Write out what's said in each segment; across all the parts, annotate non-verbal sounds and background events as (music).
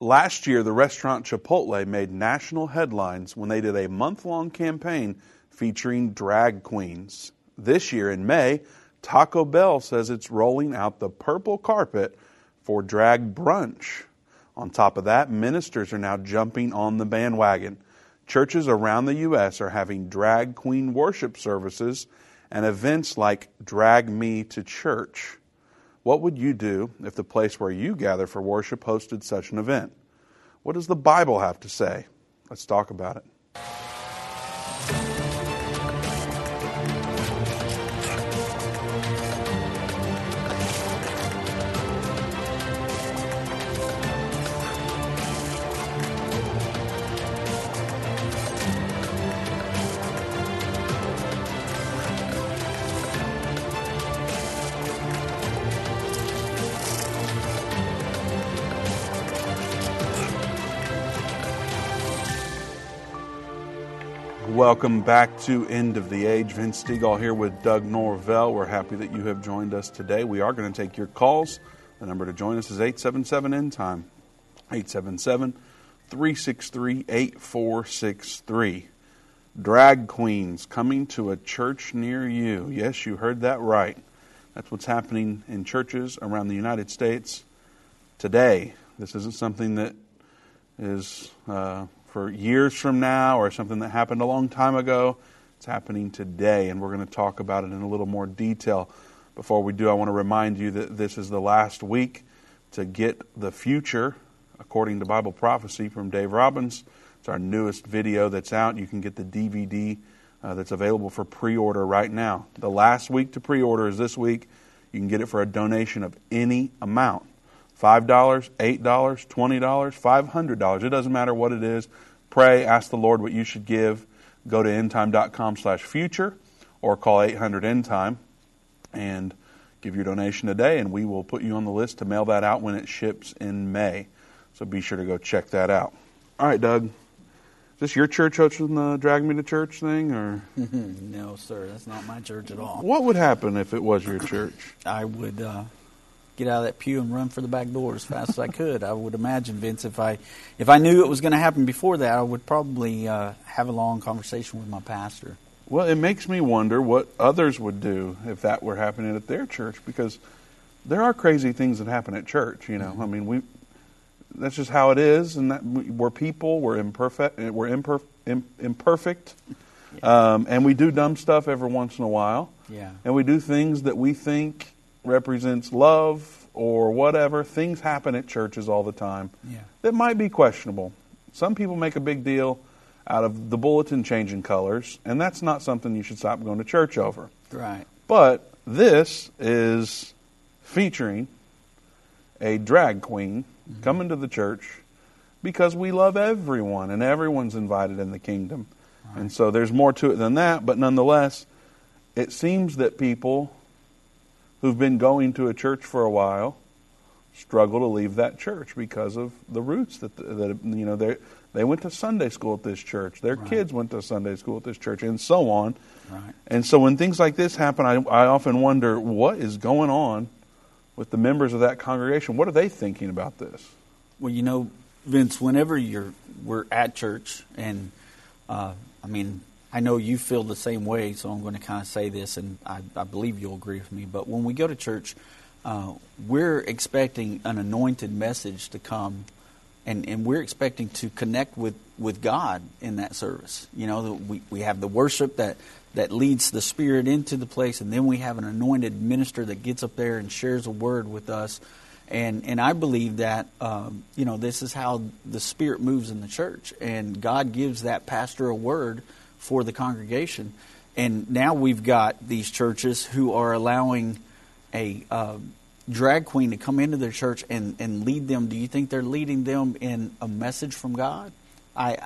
Last year, the restaurant Chipotle made national headlines when they did a month long campaign featuring drag queens. This year, in May, Taco Bell says it's rolling out the purple carpet for drag brunch. On top of that, ministers are now jumping on the bandwagon. Churches around the U.S. are having drag queen worship services and events like Drag Me to Church. What would you do if the place where you gather for worship hosted such an event? What does the Bible have to say? Let's talk about it. Welcome back to End of the Age. Vince Stegall here with Doug Norvell. We're happy that you have joined us today. We are going to take your calls. The number to join us is 877 End Time. 877 363 8463. Drag queens coming to a church near you. Yes, you heard that right. That's what's happening in churches around the United States today. This isn't something that is uh, for years from now or something that happened a long time ago. It's happening today, and we're going to talk about it in a little more detail. Before we do, I want to remind you that this is the last week to get the future according to Bible prophecy from Dave Robbins. It's our newest video that's out. You can get the DVD uh, that's available for pre order right now. The last week to pre order is this week. You can get it for a donation of any amount. $5, $8, $20, $500. It doesn't matter what it is. Pray, ask the Lord what you should give. Go to endtime.com slash future or call 800 endtime and give your donation today, and we will put you on the list to mail that out when it ships in May. So be sure to go check that out. All right, Doug. Is this your church hosting the Drag Me to Church thing, or (laughs) no, sir? That's not my church at all. What would happen if it was your church? I would uh, get out of that pew and run for the back door as fast as I could. I would imagine, Vince, if I if I knew it was going to happen before that, I would probably uh, have a long conversation with my pastor. Well, it makes me wonder what others would do if that were happening at their church, because there are crazy things that happen at church. You know, mm-hmm. I mean, we that's just how it is, and that we're people, we're imperfect, we're imperf- imperfect. Yeah. Um, and we do dumb stuff every once in a while. Yeah. And we do things that we think represents love or whatever. Things happen at churches all the time yeah. that might be questionable. Some people make a big deal out of the bulletin changing colors, and that's not something you should stop going to church over. Right. But this is featuring a drag queen mm-hmm. coming to the church because we love everyone and everyone's invited in the kingdom. Right. And so there's more to it than that, but nonetheless, it seems that people who've been going to a church for a while struggle to leave that church because of the roots that that you know they they went to Sunday school at this church. Their right. kids went to Sunday school at this church, and so on. Right. And so when things like this happen, I, I often wonder what is going on with the members of that congregation. What are they thinking about this? Well, you know, Vince, whenever you're we're at church, and uh, I mean, I know you feel the same way, so I'm going to kind of say this, and I, I believe you'll agree with me. But when we go to church, uh, we're expecting an anointed message to come, and, and we're expecting to connect with, with God in that service. You know, we, we have the worship that, that leads the Spirit into the place, and then we have an anointed minister that gets up there and shares a word with us. And, and I believe that, um, you know, this is how the Spirit moves in the church, and God gives that pastor a word – for the congregation. And now we've got these churches who are allowing a uh, drag queen to come into their church and, and lead them. Do you think they're leading them in a message from God? I,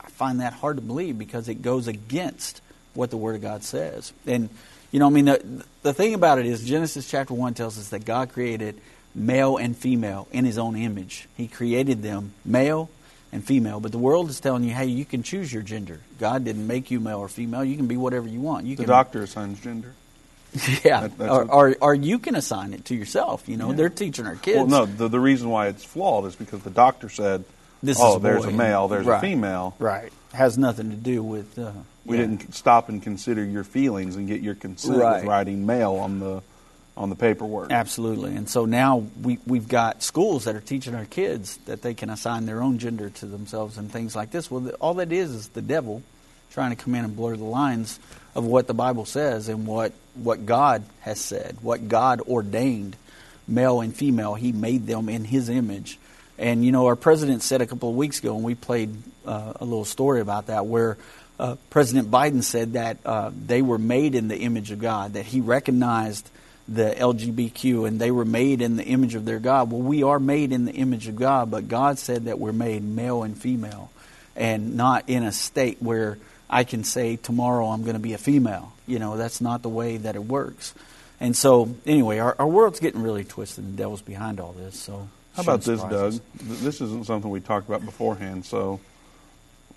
I find that hard to believe because it goes against what the Word of God says. And, you know, I mean, the, the thing about it is Genesis chapter 1 tells us that God created male and female in His own image. He created them male and female. But the world is telling you, hey, you can choose your gender. God didn't make you male or female. You can be whatever you want. You the can, doctor assigns gender. (laughs) Yeah, That- or, or, or you can assign it to yourself. You know, they're teaching our kids. Well, no, the, the reason why it's flawed is because the doctor said, This oh, is a there's boy. a male, there's Right. a female. Right. Has nothing to do with. Uh, We yeah. didn't stop and consider your feelings and get your consent Right. with writing male on the on the paperwork. Absolutely. And so now we, we've got schools that are teaching our kids that they can assign their own gender to themselves and things like this. Well, the, all that is is the devil trying to come in and blur the lines of what the Bible says and what, what God has said, what God ordained, male and female. He made them in His image. And, you know, our president said a couple of weeks ago, and we played uh, a little story about that, where uh, President Biden said that uh, they were made in the image of God, that he recognized the LGBTQ and they were made in the image of their God. Well, we are made in the image of God, but God said that we're made male and female and not in a state where I can say tomorrow I'm going to be a female. You know, that's not the way that it works. And so, anyway, our, our world's getting really twisted and the devil's behind all this. So, How about this, Doug? This isn't something we talked about beforehand, so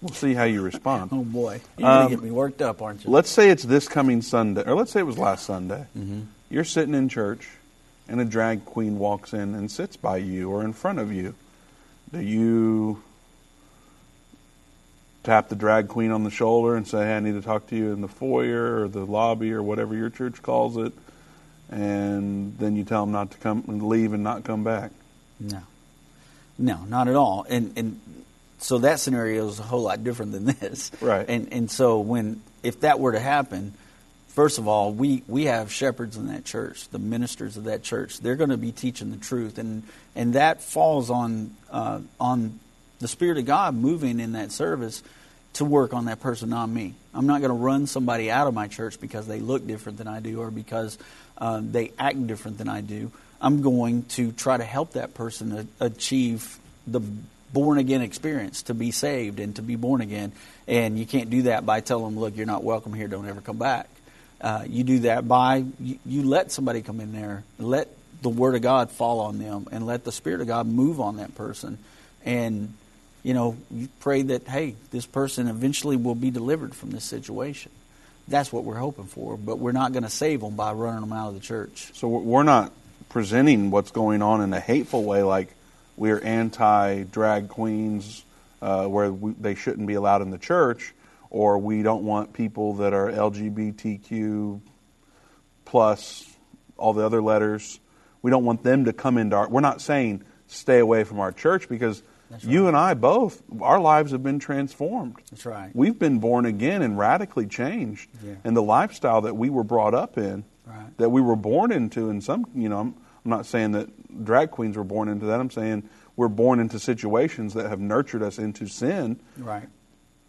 we'll see how you respond. (laughs) Oh, boy. You're going Um, to get me worked up, aren't you? Let's say it's this coming Sunday, or let's say it was last Sunday. Mm-hmm. You're sitting in church, and a drag queen walks in and sits by you or in front of you. Do you tap the drag queen on the shoulder and say, hey, I need to talk to you in the foyer or the lobby or whatever your church calls it? And then you tell them not to come and leave and not come back. No, no, not at all. And and so that scenario is a whole lot different than this. Right. And and so when if that were to happen, first of all, we we have shepherds in that church, the ministers of that church. They're going to be teaching the truth, and and that falls on uh, on the Spirit of God moving in that service to work on that person, not me. I'm not going to run somebody out of my church because they look different than I do or because uh, they act different than I do. I'm going to try to help that person achieve the born again experience, to be saved and to be born again. And you can't do that by telling them, look, you're not welcome here, don't ever come back. Uh, you do that by, you, you let somebody come in there, let the Word of God fall on them, and let the Spirit of God move on that person. And you know, you pray that, hey, this person eventually will be delivered from this situation. That's what we're hoping for, but we're not going to save them by running them out of the church. So we're not presenting what's going on in a hateful way, like we're anti drag queens, uh, where we, they shouldn't be allowed in the church, or we don't want people that are LGBTQ plus all the other letters. We don't want them to come into our. We're not saying stay away from our church because That's you and I both, our lives have been transformed. That's right. We've been born again and radically changed. Yeah. And the lifestyle that we were brought up in, Right. that we were born into, and some, you know, I'm, I'm not saying that drag queens were born into that. I'm saying we're born into situations that have nurtured us into sin. Right.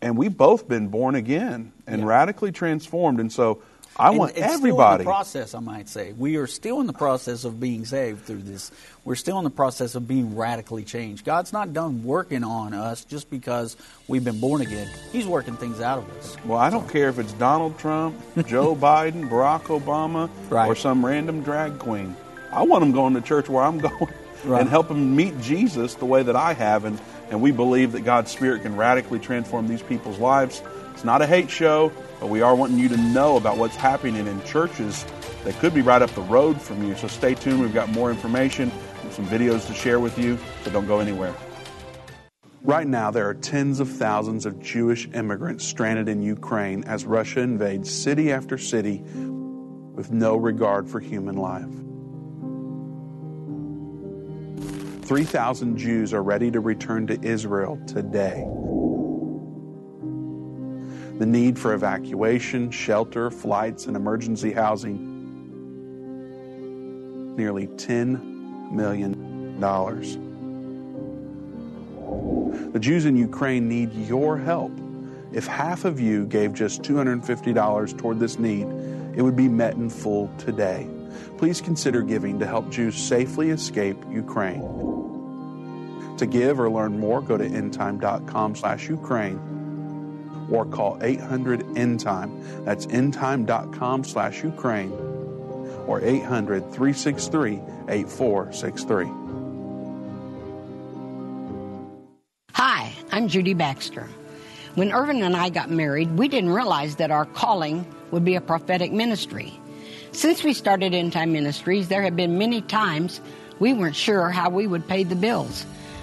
And we've both been born again and Yeah. radically transformed. And so I And want it's Still in everybody. the process, I might say. We are still in the process of being saved through this. We're still in the process of being radically changed. God's not done working on us just because we've been born again. He's working things out of us. Well, I don't care if it's Donald Trump, Joe (laughs) Biden, Barack Obama, Right. or some random drag queen. I want them going to church where I'm (laughs) going Right. and help them meet Jesus the way that I have. And, and we believe that God's Spirit can radically transform these people's lives. It's not a hate show, but we are wanting you to know about what's happening in churches that could be right up the road from you. So stay tuned. We've got more information and some videos to share with you, so don't go anywhere. Right now, there are tens of thousands of Jewish immigrants stranded in Ukraine as Russia invades city after city with no regard for human life. 3,000 Jews are ready to return to Israel today. The need for evacuation, shelter, flights, and emergency housing nearly $10 million. The Jews in Ukraine need your help. If half of you gave just $250 toward this need, it would be met in full today. Please consider giving to help Jews safely escape Ukraine. To give or learn more, go to endtime.com slash Ukraine or call 800 endtime. That's endtime.com slash Ukraine or 800 363 8463. Hi, I'm Judy Baxter. When Irvin and I got married, we didn't realize that our calling would be a prophetic ministry. Since we started End Time Ministries, there have been many times we weren't sure how we would pay the bills,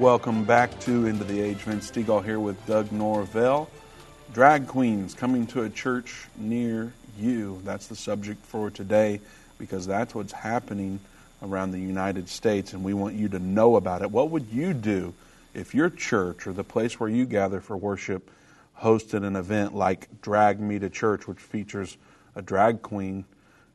Welcome back to End of the Age. Vince Stegall here with Doug Norvell. Drag queens coming to a church near you. That's the subject for today because that's what's happening around the United States and we want you to know about it. What would you do if your church or the place where you gather for worship hosted an event like Drag Me to Church, which features a drag queen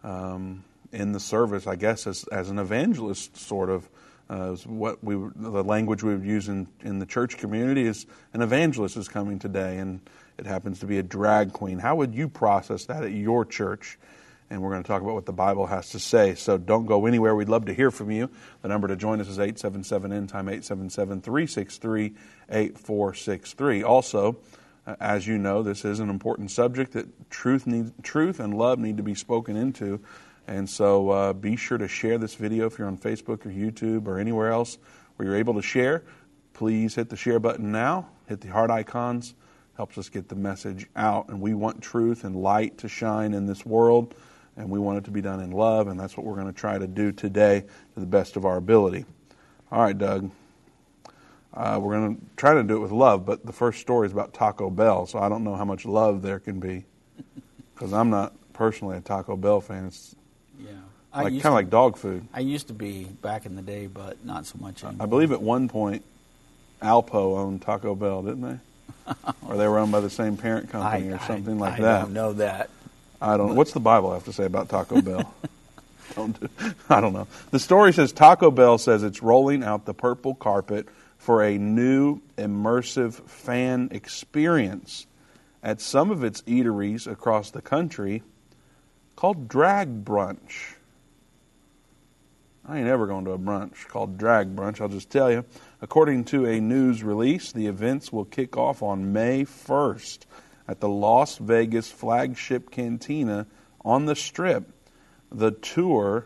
um, in the service, I guess, as, as an evangelist, sort of? Uh, what we the language we would use in, in the church community is an evangelist is coming today, and it happens to be a drag queen. How would you process that at your church? And we're going to talk about what the Bible has to say. So don't go anywhere. We'd love to hear from you. The number to join us is 877 End Time 877 363 8463. Also, as you know, this is an important subject that truth need, truth and love need to be spoken into. And so uh, be sure to share this video if you're on Facebook or YouTube or anywhere else where you're able to share. Please hit the share button now, hit the heart icons, helps us get the message out. And we want truth and light to shine in this world, and we want it to be done in love, and that's what we're going to try to do today to the best of our ability. All right, Doug. Uh, we're going to try to do it with love, but the first story is about Taco Bell, so I don't know how much love there can be because I'm not personally a Taco Bell fan. It's Yeah. like kind of like dog food. I used to be back in the day, but not so much anymore. I believe at one point Alpo owned Taco Bell, didn't they? (laughs) or they were owned by the same parent company or something like I that. I don't know that. I don't. What's the Bible have to say about Taco Bell? (laughs) don't do, (laughs) I don't know. The story says Taco Bell says it's rolling out the purple carpet for a new immersive fan experience at some of its eateries across the country called Drag Brunch. I ain't ever going to a brunch called Drag Brunch, I'll just tell you. According to a news release, the events will kick off on May 1st at the Las Vegas flagship cantina on the Strip. The tour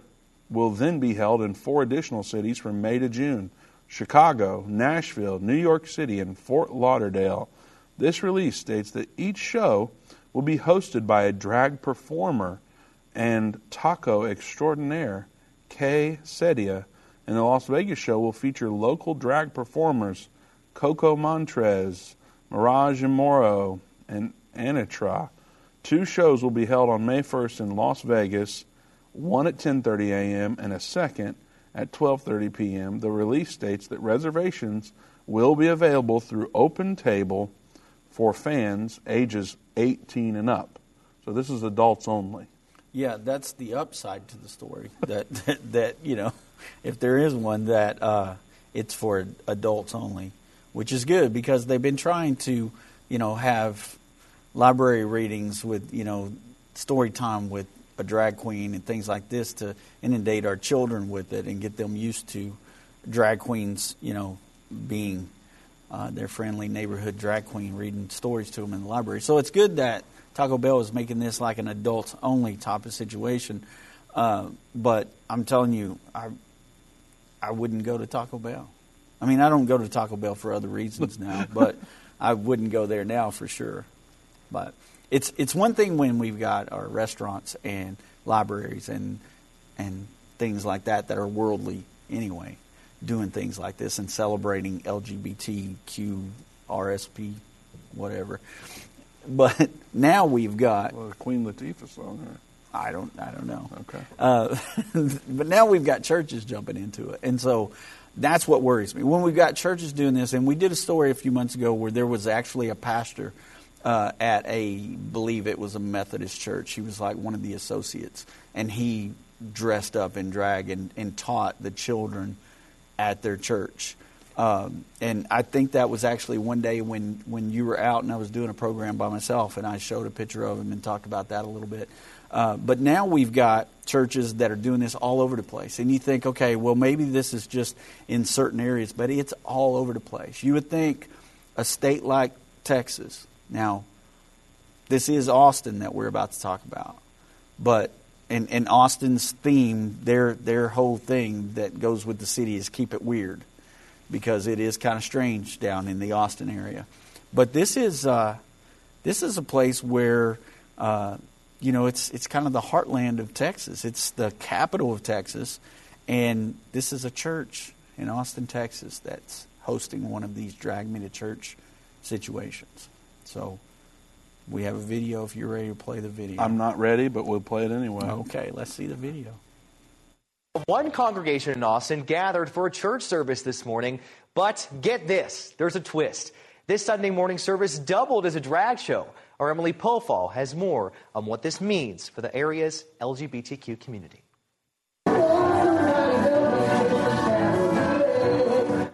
will then be held in four additional cities from May to June Chicago, Nashville, New York City, and Fort Lauderdale. This release states that each show will be hosted by a drag performer and taco extraordinaire, Kay Sedia. And the Las Vegas show will feature local drag performers Coco Montrese, Mirage Moro, and Anitra. Two shows will be held on May 1st in Las Vegas, one at 10:30 a.m. and a second at 12:30 p.m. The release states that reservations will be available through Open Table for fans ages 18 and up. So this is adults only. Yeah, that's the upside to the story. that, (laughs) that that you know, if there is one, that uh, it's for adults only, which is good because they've been trying to, you know, have library readings with you know story time with a drag queen and things like this to inundate our children with it and get them used to drag queens, you know, being uh, their friendly neighborhood drag queen reading stories to them in the library. So it's good that Taco Bell is making this like an adults only type of situation. Uh, but I'm telling you, I I wouldn't go to Taco Bell. I mean, I don't go to Taco Bell for other reasons now, (laughs) but I wouldn't go there now for sure. But it's it's one thing when we've got our restaurants and libraries and and things like that that are worldly anyway, doing things like this and celebrating LGBTQ, RSP, whatever. But (laughs) now we've got Well, the Queen Latifah song. Huh? I don't. I don't know. Okay. Uh, (laughs) but now we've got churches jumping into it, and so that's what worries me. When we've got churches doing this, and we did a story a few months ago where there was actually a pastor uh, at a, believe it was a Methodist church. He was like one of the associates, and he dressed up in drag and, and taught the children at their church. Um, and I think that was actually one day when, when you were out and I was doing a program by myself, and I showed a picture of him and talked about that a little bit. Uh, but now we've got churches that are doing this all over the place. And you think, okay, well, maybe this is just in certain areas, but it's all over the place. You would think a state like Texas, now, this is Austin that we're about to talk about, but in, in Austin's theme, their their whole thing that goes with the city is keep it weird, because it is kind of strange down in the Austin area. But this is uh, this is a place where uh, you know it's it's kind of the heartland of Texas. It's the capital of Texas, and this is a church in Austin, Texas, that's hosting one of these drag me to church situations. So we have a video if you're ready to play the video. I'm not ready, but we'll play it anyway. Okay, let's see the video. One congregation in Austin gathered for a church service this morning, but get this there's a twist. This Sunday morning service doubled as a drag show. Our Emily Pofall has more on what this means for the area's LGBTQ community.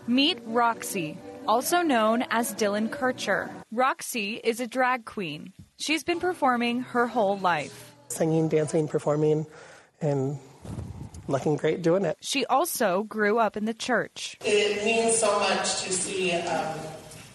Meet Roxy, also known as Dylan Kircher. Roxy is a drag queen. She's been performing her whole life. Singing, dancing, performing, and looking great doing it. She also grew up in the church. It means so much to see um,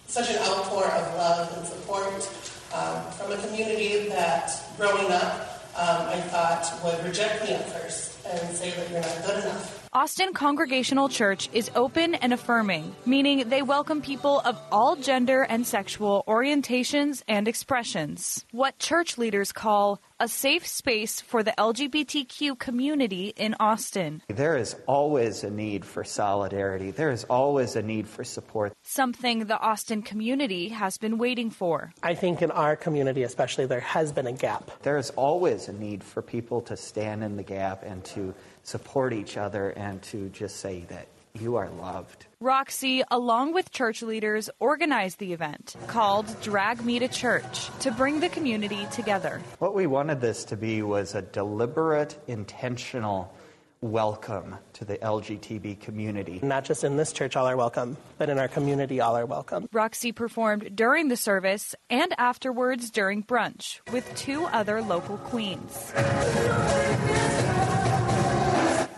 such an outpour of love and support um, from a community that growing up um, I thought would reject me at first and say that you're not good enough. Austin Congregational Church is open and affirming, meaning they welcome people of all gender and sexual orientations and expressions. What church leaders call a safe space for the LGBTQ community in Austin. There is always a need for solidarity. There is always a need for support. Something the Austin community has been waiting for. I think in our community, especially, there has been a gap. There is always a need for people to stand in the gap and to support each other and to just say that you are loved. Roxy, along with church leaders, organized the event called Drag Me to Church to bring the community together. What we wanted this to be was a deliberate, intentional welcome to the LGTB community. Not just in this church, all are welcome, but in our community, all are welcome. Roxy performed during the service and afterwards during brunch with two other local queens.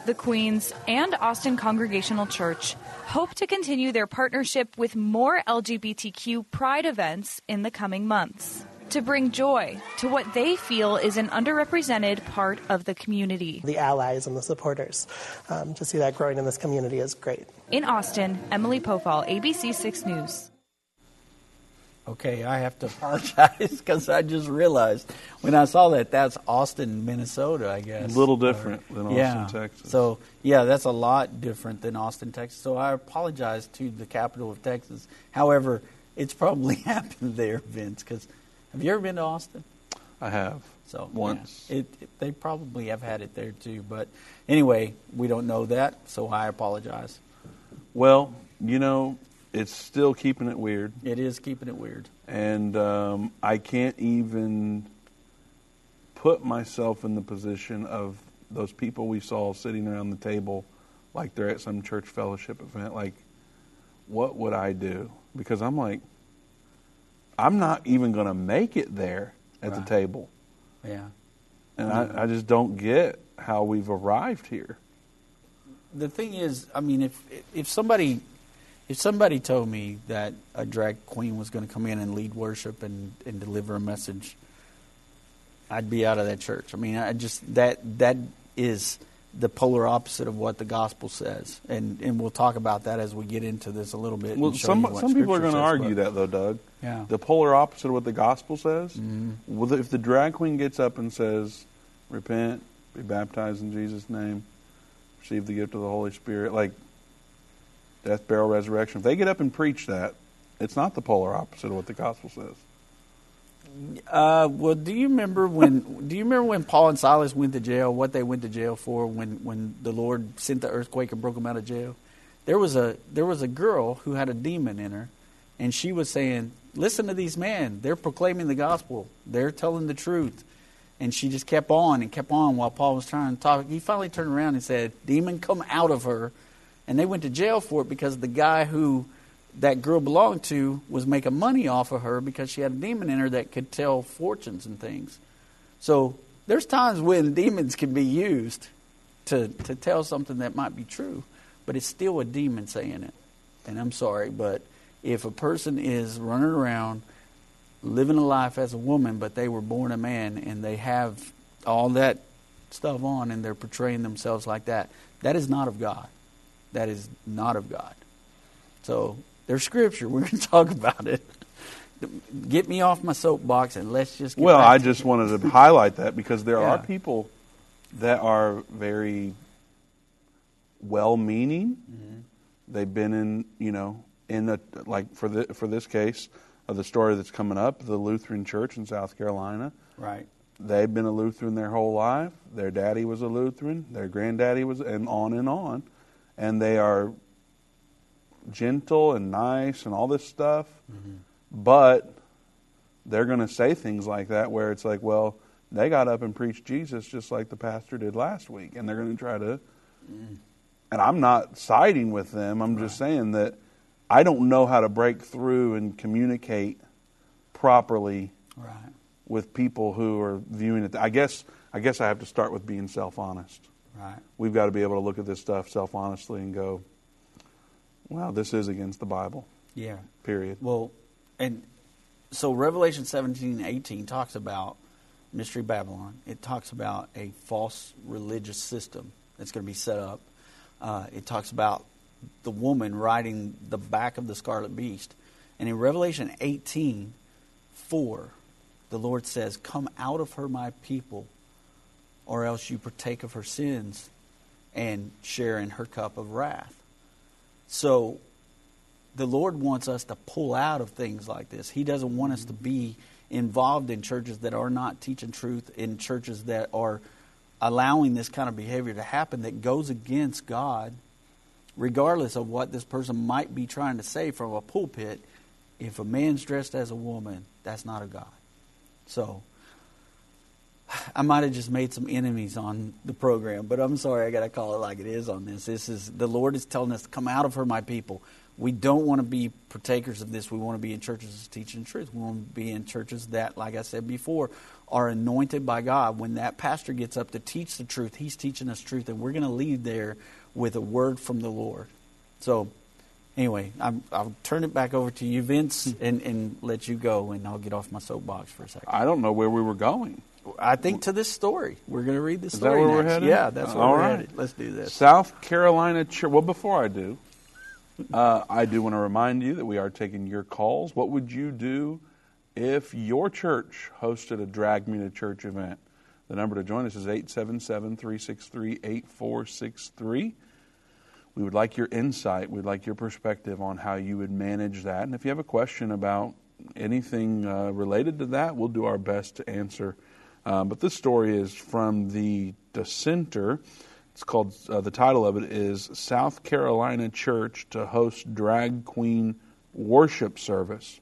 The Queens and Austin Congregational Church hope to continue their partnership with more LGBTQ pride events in the coming months to bring joy to what they feel is an underrepresented part of the community. The allies and the supporters. Um, to see that growing in this community is great. In Austin, Emily Pofall, ABC 6 News. Okay, I have to (laughs) apologize because I just realized when I saw that that's Austin, Minnesota. I guess A little different than Austin, yeah. Texas. So yeah, that's a lot different than Austin, Texas. So I apologize to the capital of Texas. However, it's probably (laughs) happened there, Vince. Because have you ever been to Austin? I have. So once. yeah, it, it, they probably have had it there too. But anyway, we don't know that, so I apologize. Well, you know, it's still keeping it weird, It is keeping it weird. and um, I can't even put myself in the position of those people we saw sitting around the table, like they're at some church fellowship event. Like, what would I do? Because I'm like, I'm not even going to make it there at Right. the table, Yeah. and I, I just don't get how we've arrived here. the thing is, I mean, if if somebody if somebody told me that a drag queen was going to come in and lead worship and, and deliver a message, I'd be out of that church. I mean, I just that that is the polar opposite of what the gospel says, and and we'll talk about that as we get into this a little bit. Well, some some people are going to argue but- that though, Doug. Yeah. The polar opposite of what the gospel says. Mm-hmm. Well, if the drag queen gets up and says, "Repent, be baptized in Jesus' name, receive the gift of the Holy Spirit," like death, burial, resurrection. If they get up and preach that, it's not the polar opposite of what the gospel says. Uh, well, do you remember when? (laughs) do you remember when Paul and Silas went to jail? What they went to jail for? When when the Lord sent the earthquake and broke them out of jail? There was a there was a girl who had a demon in her, and she was saying, "Listen to these men. They're proclaiming the gospel. They're telling the truth." And she just kept on and kept on while Paul was trying to talk. He finally turned around and said, "Demon, come out of her." And they went to jail for it because the guy who that girl belonged to was making money off of her because she had a demon in her that could tell fortunes and things. So there's times when (laughs) demons can be used to, to tell something that might be true, but it's still a demon saying it. And I'm sorry, but if a person is running around living a life as a woman, but they were born a man and they have all that stuff on and they're portraying themselves like that, that is not of God. That is not of God. So there's scripture. (laughs) We're going to talk about it. Get me off my soapbox and let's just. well, I just it. wanted to highlight that because there yeah. are people that are very well-meaning. Mm-hmm. They've been in, you know, in the like for the for this case of the story that's coming up, the Lutheran Church in South Carolina. Right. They've been a Lutheran their whole life. Their daddy was a Lutheran. Their granddaddy was, and on and on, and they are gentle and nice and all this stuff, mm-hmm. but they're going to say things like that where it's like, well, they got up and preached Jesus just like the pastor did last week, and they're going to try to. Mm. And I'm not siding with them. I'm right. just saying that I don't know how to break through and communicate properly right. with people who are viewing it. I guess I guess I have to start with being self honest. Right. We've got to be able to look at this stuff self honestly and go, "Wow, this is against the Bible. Yeah. Period. Well, and so Revelation 17 and 18 talks about Mystery Babylon. It talks about a false religious system that's going to be set up. Uh, it talks about the woman riding the back of the scarlet beast. And in Revelation 18 4, the Lord says, Come out of her, my people, or else you partake of her sins and share in her cup of wrath. So the Lord wants us to pull out of things like this. He doesn't want us to be involved in churches that are not teaching truth, in churches that are allowing this kind of behavior to happen that goes against God, regardless of what this person might be trying to say from a pulpit. If a man's dressed as a woman, that's not a God. So I might have just made some enemies on the program, but I'm sorry, I got to call it like it is on this. This is the Lord is telling us come out of her, my people. We don't want to be partakers of this. We want to be in churches teaching truth. We want to be in churches that, like I said before, are anointed by God. When that pastor gets up to teach the truth, he's teaching us truth, and we're going to leave there with a word from the Lord. So, anyway, i will turn it back over to you, Vince, and, and let you go, and I'll get off my soapbox for a second. I don't know where we were going. I think to this story. We're going to read the story. Is that where next. we're headed? Yeah, that's where All we're right. headed. Let's do this. South Carolina Church. Well, before I do, uh, I do want to remind you that we are taking your calls. What would you do if your church hosted a Drag Me to Church event? The number to join us is 877 363 8463. We would like your insight. We'd like your perspective on how you would manage that. And if you have a question about anything uh, related to that, we'll do our best to answer um, but this story is from the Dissenter. It's called, uh, the title of it is South Carolina Church to Host Drag Queen Worship Service.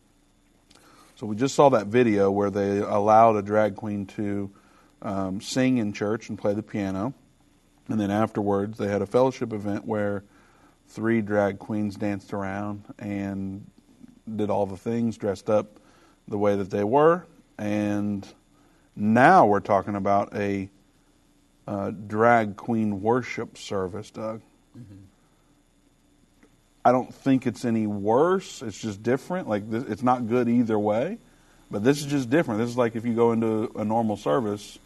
So we just saw that video where they allowed a drag queen to um, sing in church and play the piano. And then afterwards, they had a fellowship event where three drag queens danced around and did all the things, dressed up the way that they were, and now we're talking about a uh, drag queen worship service, Doug. Mm-hmm. I don't think it's any worse. It's just different. Like this, it's not good either way, but this is just different. This is like if you go into a normal service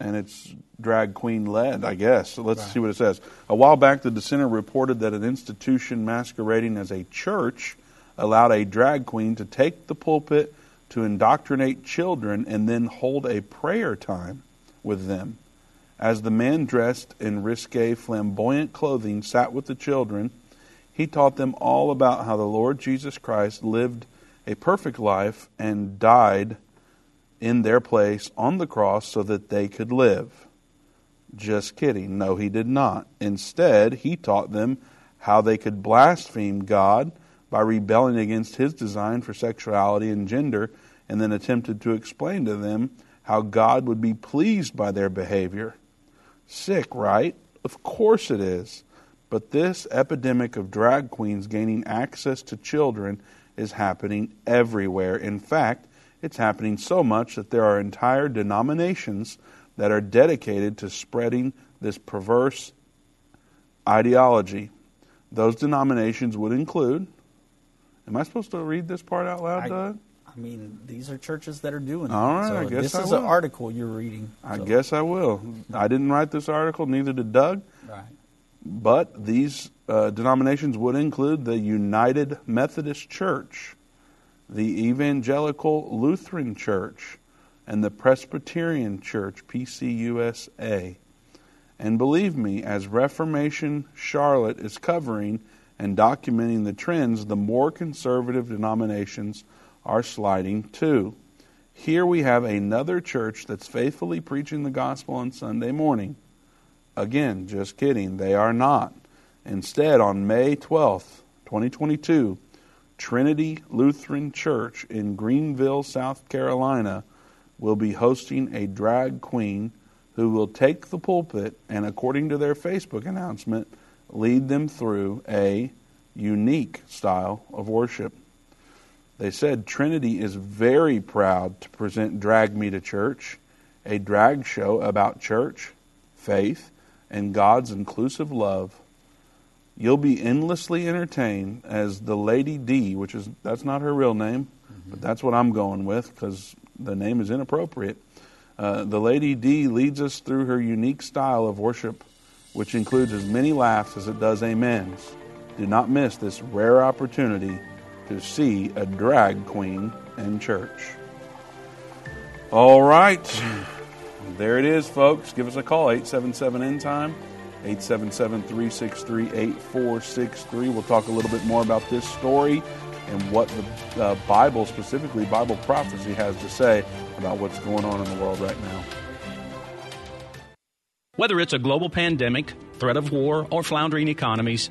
and it's drag queen led, I guess. So let's right. see what it says. A while back, the dissenter reported that an institution masquerading as a church allowed a drag queen to take the pulpit to indoctrinate children and then hold a prayer time with them. As the man dressed in risque, flamboyant clothing sat with the children, he taught them all about how the Lord Jesus Christ lived a perfect life and died in their place on the cross so that they could live. Just kidding. No, he did not. Instead, he taught them how they could blaspheme God by rebelling against his design for sexuality and gender, and then attempted to explain to them how God would be pleased by their behavior. Sick, right? Of course it is. But this epidemic of drag queens gaining access to children is happening everywhere. In fact, it's happening so much that there are entire denominations that are dedicated to spreading this perverse ideology. Those denominations would include. Am I supposed to read this part out loud, I, Doug? I mean, these are churches that are doing it. All right, so I guess this I is will. an article you're reading. I so- guess I will. I didn't write this article, neither did Doug. Right. But these uh, denominations would include the United Methodist Church, the Evangelical Lutheran Church, and the Presbyterian Church, PCUSA. And believe me, as Reformation Charlotte is covering and documenting the trends, the more conservative denominations are sliding too. Here we have another church that's faithfully preaching the gospel on Sunday morning. Again, just kidding, they are not. Instead, on May 12th, 2022, Trinity Lutheran Church in Greenville, South Carolina, will be hosting a drag queen who will take the pulpit and, according to their Facebook announcement, lead them through a unique style of worship. They said Trinity is very proud to present Drag Me to Church, a drag show about church, faith, and God's inclusive love. You'll be endlessly entertained as the Lady D, which is that's not her real name, but that's what I'm going with because the name is inappropriate. Uh, the Lady D leads us through her unique style of worship, which includes as many laughs as it does amens. Do not miss this rare opportunity to see a drag queen in church. All right. There it is, folks. Give us a call, 877 End Time, 877 363 8463. We'll talk a little bit more about this story and what the uh, Bible, specifically Bible prophecy, has to say about what's going on in the world right now. Whether it's a global pandemic, threat of war, or floundering economies,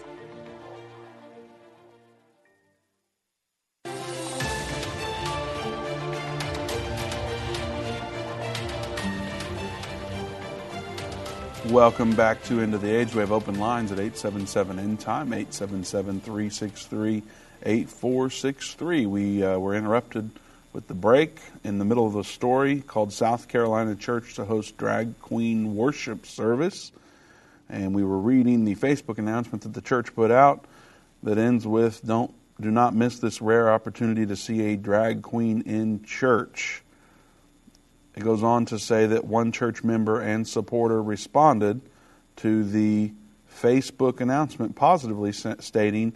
Welcome back to End of the Age. We have open lines at 877 End Time, 877 363 8463. We uh, were interrupted with the break in the middle of a story called South Carolina Church to host drag queen worship service. And we were reading the Facebook announcement that the church put out that ends with Don't do not miss this rare opportunity to see a drag queen in church. It goes on to say that one church member and supporter responded to the Facebook announcement positively stating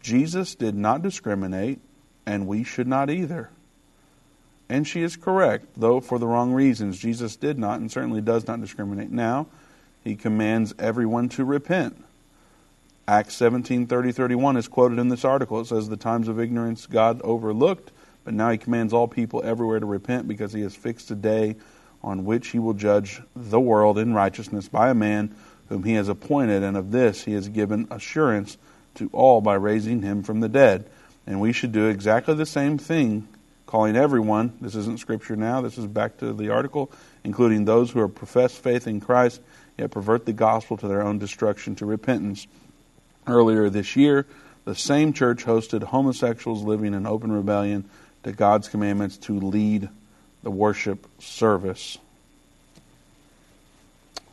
Jesus did not discriminate and we should not either. And she is correct, though for the wrong reasons. Jesus did not and certainly does not discriminate. Now, he commands everyone to repent. Acts 17 30 31 is quoted in this article. It says, The times of ignorance God overlooked, but now he commands all people everywhere to repent because he has fixed a day on which he will judge the world in righteousness by a man whom he has appointed, and of this he has given assurance to all by raising him from the dead. And we should do exactly the same thing, calling everyone, this isn't scripture now, this is back to the article, including those who have professed faith in Christ, yet pervert the gospel to their own destruction, to repentance. Earlier this year, the same church hosted homosexuals living in open rebellion to God's commandments to lead the worship service.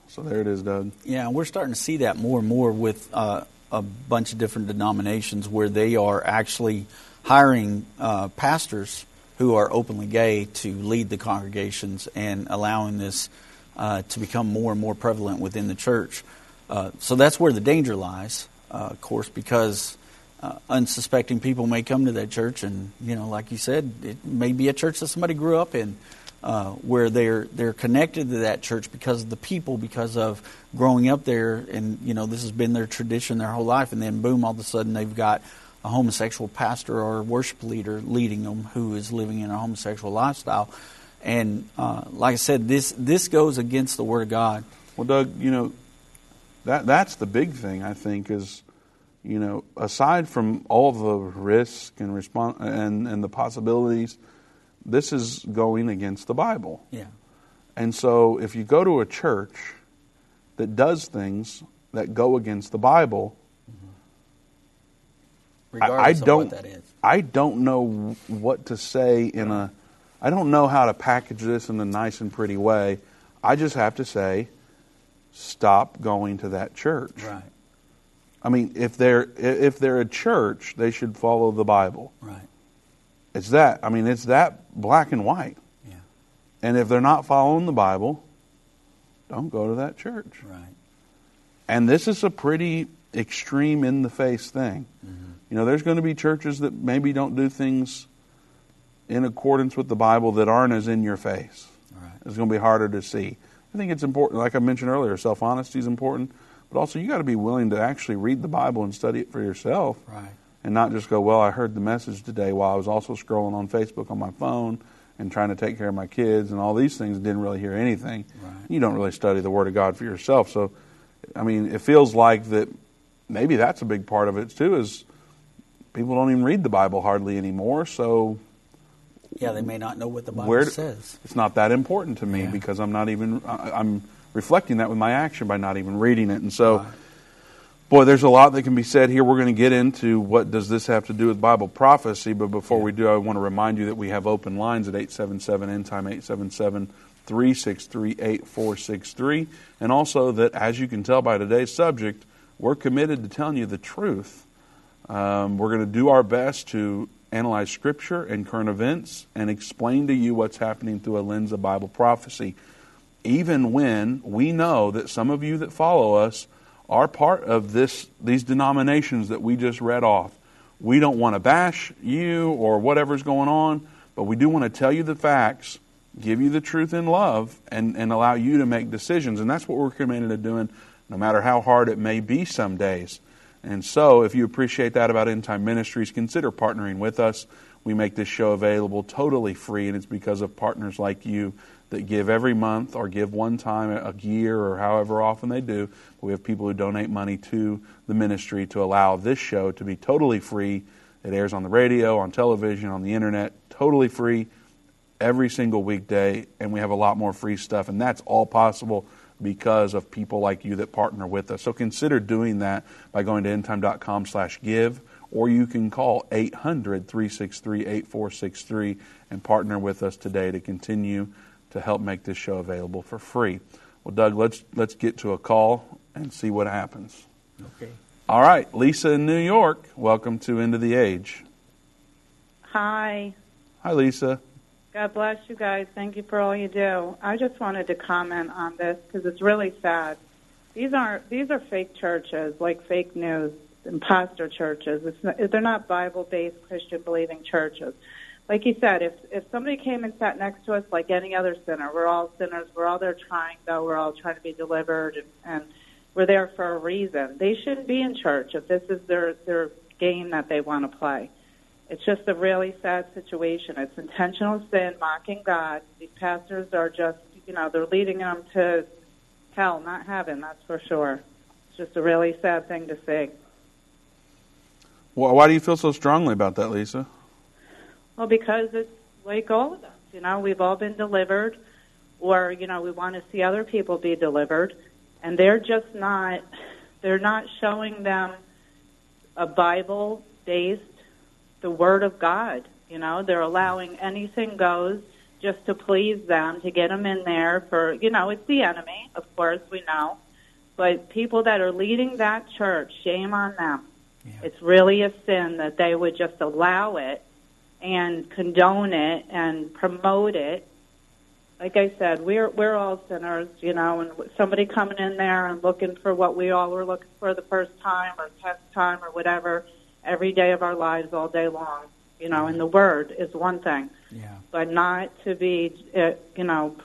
So there it is, Doug. Yeah, we're starting to see that more and more with uh, a bunch of different denominations where they are actually hiring uh, pastors who are openly gay to lead the congregations and allowing this uh, to become more and more prevalent within the church. Uh, so that's where the danger lies, uh, of course, because uh, unsuspecting people may come to that church, and you know, like you said, it may be a church that somebody grew up in, uh, where they're they're connected to that church because of the people, because of growing up there, and you know this has been their tradition their whole life, and then boom, all of a sudden they've got a homosexual pastor or worship leader leading them who is living in a homosexual lifestyle, and uh, like I said, this this goes against the Word of God. Well, Doug, you know that that's the big thing I think is you know aside from all the risk and respons- and and the possibilities this is going against the Bible. Yeah. And so if you go to a church that does things that go against the Bible, mm-hmm. I, I, don't I don't know what to say in a I don't know how to package this in a nice and pretty way. I just have to say stop going to that church. Right. I mean, if they're if they're a church, they should follow the Bible. Right. It's that. I mean, it's that black and white. Yeah. And if they're not following the Bible, don't go to that church. Right. And this is a pretty extreme in the face thing. Mm-hmm. You know, there's going to be churches that maybe don't do things in accordance with the Bible that aren't as in your face. Right. It's going to be harder to see. I think it's important, like I mentioned earlier, self honesty is important, but also you got to be willing to actually read the Bible and study it for yourself. Right and not just go, well, I heard the message today while I was also scrolling on Facebook on my phone and trying to take care of my kids and all these things, didn't really hear anything. Right. You don't really study the Word of God for yourself. So, I mean, it feels like that maybe that's a big part of it too, is people don't even read the Bible hardly anymore. So, yeah, they may not know what the Bible where, says. It's not that important to me yeah. because I'm not even, I'm reflecting that with my action by not even reading it. And so, right Boy, there's a lot that can be said here. We're going to get into what does this have to do with Bible prophecy, but before we do, I want to remind you that we have open lines at 877 end time 877 363 8463, and also that as you can tell by today's subject, we're committed to telling you the truth. Um, we're going to do our best to analyze Scripture and current events and explain to you what's happening through a lens of Bible prophecy, even when we know that some of you that follow us are part of this these denominations that we just read off. We don't want to bash you or whatever's going on, but we do want to tell you the facts, give you the truth in love, and, and allow you to make decisions. And that's what we're committed to doing, no matter how hard it may be some days. And so, if you appreciate that about End Time Ministries, consider partnering with us. We make this show available totally free, and it's because of partners like you that give every month or give one time a year or however often they do. We have people who donate money to the ministry to allow this show to be totally free. It airs on the radio, on television, on the internet, totally free every single weekday, and we have a lot more free stuff, and that's all possible because of people like you that partner with us. So consider doing that by going to endtime.com slash give, or you can call 800-363-8463 and partner with us today to continue to help make this show available for free. Well, Doug, let's let's get to a call and see what happens. Okay. All right, Lisa in New York. Welcome to End of the Age. Hi. Hi, Lisa. God bless you guys. Thank you for all you do. I just wanted to comment on this because it's really sad. these aren't these are fake churches, like fake news, imposter churches. It's not, they're not Bible-based Christian believing churches. Like you said, if if somebody came and sat next to us like any other sinner, we're all sinners. We're all there trying, though. We're all trying to be delivered, and, and we're there for a reason. They shouldn't be in church if this is their their game that they want to play. It's just a really sad situation. It's intentional sin, mocking God. These pastors are just, you know, they're leading them to hell, not heaven, that's for sure. It's just a really sad thing to see. Well, why do you feel so strongly about that, Lisa? Well, because it's like all of us. You know, we've all been delivered, or, you know, we want to see other people be delivered, and they're just not, they're not showing them a Bible based, the Word of God. You know, they're allowing anything goes just to please them, to get them in there for, you know, it's the enemy, of course, we know. But people that are leading that church, shame on them. Yeah. It's really a sin that they would just allow it and condone it and promote it. Like I said, we're we're all sinners, you know, and somebody coming in there and looking for what we all were looking for the first time or tenth time or whatever, every day of our lives, all day long, you know. And the word is one thing, yeah. but not to be, uh, you know,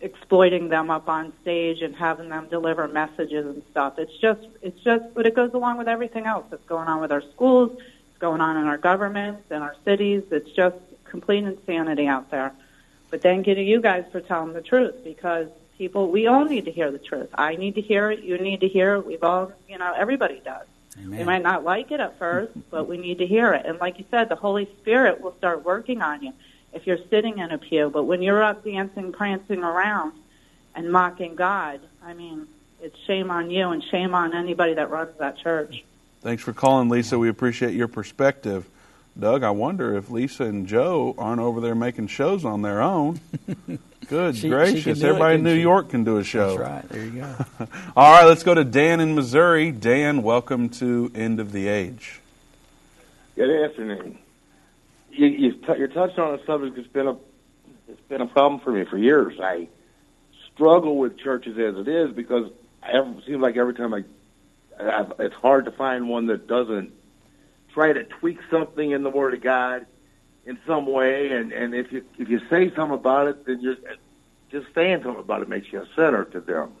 exploiting them up on stage and having them deliver messages and stuff. It's just, it's just, but it goes along with everything else that's going on with our schools, going on in our governments and our cities. It's just complete insanity out there. But thank you to you guys for telling the truth because people, we all need to hear the truth. I need to hear it. You need to hear it. We've all, you know, everybody does. Amen. We might not like it at first, but we need to hear it. And like you said, the Holy Spirit will start working on you if you're sitting in a pew. But when you're up dancing, prancing around and mocking God, I mean, it's shame on you and shame on anybody that runs that church. Thanks for calling, Lisa. We appreciate your perspective. Doug, I wonder if Lisa and Joe aren't over there making shows on their own. (laughs) Good She- gracious. she can do it, Everybody in New she? York can do a show. That's right. There you go. (laughs) All right, let's go to Dan in Missouri. Dan, welcome to End of the Age. Good afternoon. You, you t- you're touching on a subject that's been a it's been a problem for me for years. I struggle with churches as it is because I it seems like every time I, It's hard to find one that doesn't try to tweak something in the Word of God in some way, and and if you if you say something about it, then you're just saying something about it makes you a sinner to them.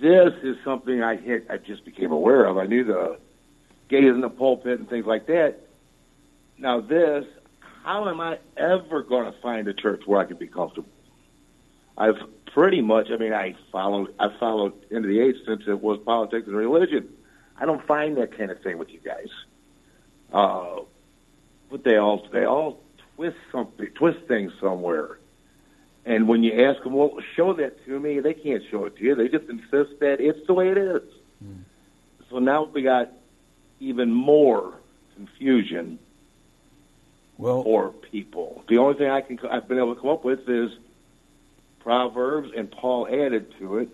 This is something I hit. I just became aware of. I knew the gays in the pulpit and things like that. Now this, how am I ever going to find a church where I can be comfortable? I've pretty much, I mean, I followed, I followed End of the Age since it was politics and religion. I don't find that kind of thing with you guys. Uh, but they all, they all twist something, twist things somewhere. And when you ask them, well, show that to me, they can't show it to you. They just insist that it's the way it is. So now we got even more confusion well, for people. The only thing I can I've been able to come up with is Proverbs, and Paul added to it: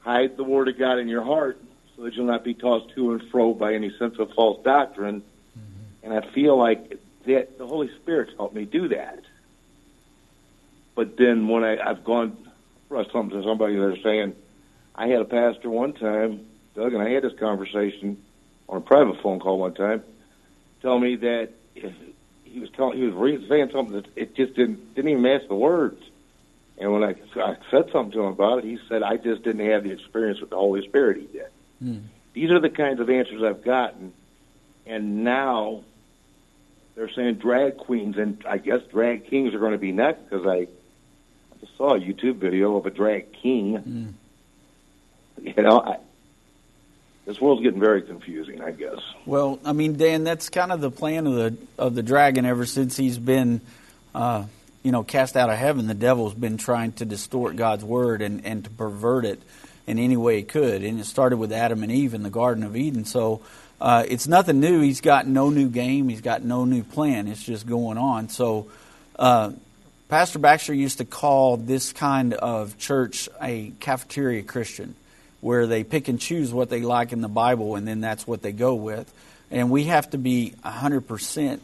hide the word of God in your heart, so that you'll not be tossed to and fro by any sense of false doctrine. Mm-hmm. And I feel like that the Holy Spirit's helped me do that. But then when I, I've gone for something to somebody that's saying, I had a pastor one time, Doug, and I had this conversation on a private phone call one time, tell me that if he was telling, he was saying something that it just didn't didn't even match the words. And when I, I said something to him about it, he said, "I just didn't have the experience with the Holy Spirit." He did. Hmm. These are the kinds of answers I've gotten, and now they're saying drag queens, and I guess drag kings are going to be next because I, I just saw a YouTube video of a drag king. You know, I, this world's getting very confusing. I guess. Well, I mean, Dan, that's kind of the plan of the of the dragon ever since he's been, uh, you know, cast out of heaven. The devil's been trying to distort God's word and, and to pervert it in any way he could. And it started with Adam and Eve in the Garden of Eden. So uh, it's nothing new. He's got no new game. He's got no new plan. It's just going on. So. Uh, Pastor Baxter used to call this kind of church a cafeteria Christian where they pick and choose what they like in the Bible and then that's what they go with. And we have to be 100%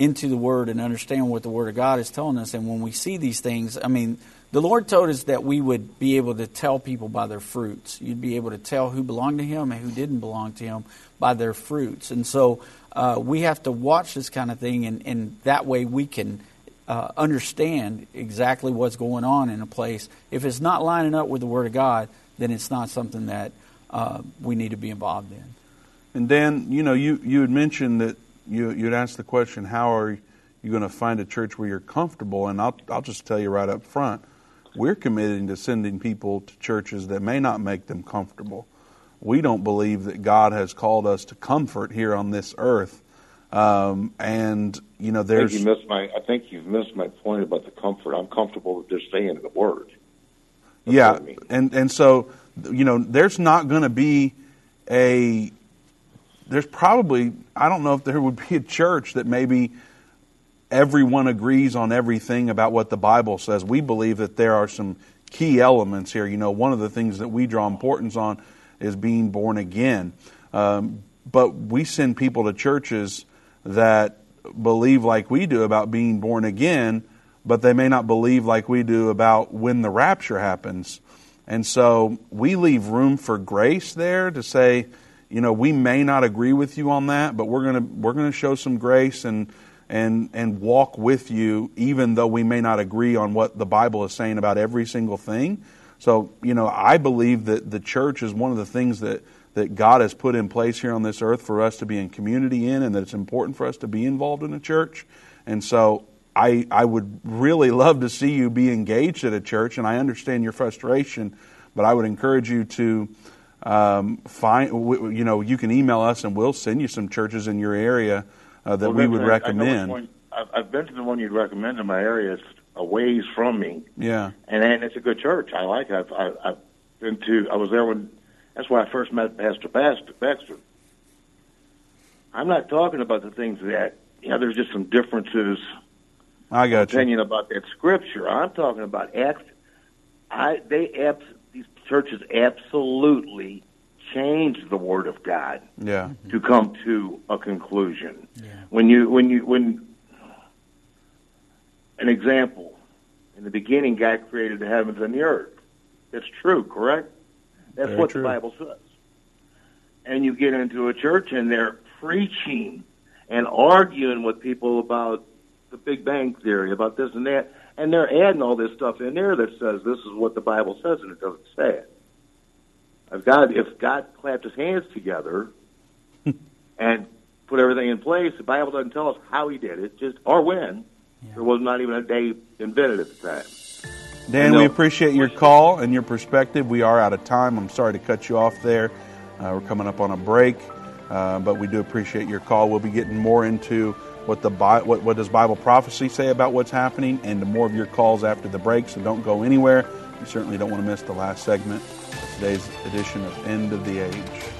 into the Word and understand what the Word of God is telling us. And when we see these things, I mean, the Lord told us that we would be able to tell people by their fruits. You'd be able to tell who belonged to Him and who didn't belong to Him by their fruits. And so uh, we have to watch this kind of thing, and, and that way we can uh, understand exactly what's going on in a place. If it's not lining up with the Word of God, then it's not something that uh, we need to be involved in. And Dan, you know, you, you had mentioned that you, you'd ask the question, how are you going to find a church where you're comfortable? And I'll, I'll just tell you right up front we're committing to sending people to churches that may not make them comfortable. We don't believe that God has called us to comfort here on this earth. Um, and you know, there's. I think you missed my. I think you've missed my point about the comfort. I'm comfortable with just staying in the Word. That's yeah, I mean. and and so you know, there's not going to be a. There's probably I don't know if there would (laughs) be a church that maybe everyone agrees on everything about what the Bible says. We believe that there are some key elements here. You know, one of the things that we draw importance on is being born again. Um, but we send people to churches that believe like we do about being born again, but they may not believe like we do about when the rapture happens. And so we leave room for grace there to say, you know, we may not agree with you on that, but we're to we're to show some grace and and, and walk with you, even though we may not agree on what the Bible is saying about every single thing. So, you know, I believe that the church is one of the things that, that God has put in place here on this earth for us to be in community in, and that it's important for us to be involved in a church. And so I, I would really love to see you be engaged at a church, and I understand your frustration, but I would encourage you to um, find, you know, you can email us and we'll send you some churches in your area uh, that well, we would I, recommend. I I've, I've been to the one you'd recommend in my area. It's a ways from me. Yeah, and and it's a good church. I like it. I've, I've, I've been to. I was there when. That's where I first met Pastor Baxter. I'm not talking about the things that you know. There's just some differences. I got opinion you. about that scripture. I'm talking about act. I they abs, these churches absolutely change the Word of God yeah. to come to a conclusion. Yeah. When you when you when an example, in the beginning, God created the heavens and the earth. That's true, correct? That's Very what true. the Bible says. And you get into a church and they're preaching and arguing with people about the Big Bang Theory, about this and that, and they're adding all this stuff in there that says this is what the Bible says, and it doesn't say it. If God, if God clapped his hands together (laughs) and put everything in place, the Bible doesn't tell us how he did it, just or when. Yeah. There was not even a day invented at the time. Dan, we appreciate your call and your perspective. We are out of time. I'm sorry to cut you off there. Uh, we're coming up on a break, uh, but we do appreciate your call. We'll be getting more into what the what, what does Bible prophecy say about what's happening, and more of your calls after the break. So don't go anywhere. You certainly don't want to miss the last segment of today's edition of End of the Age.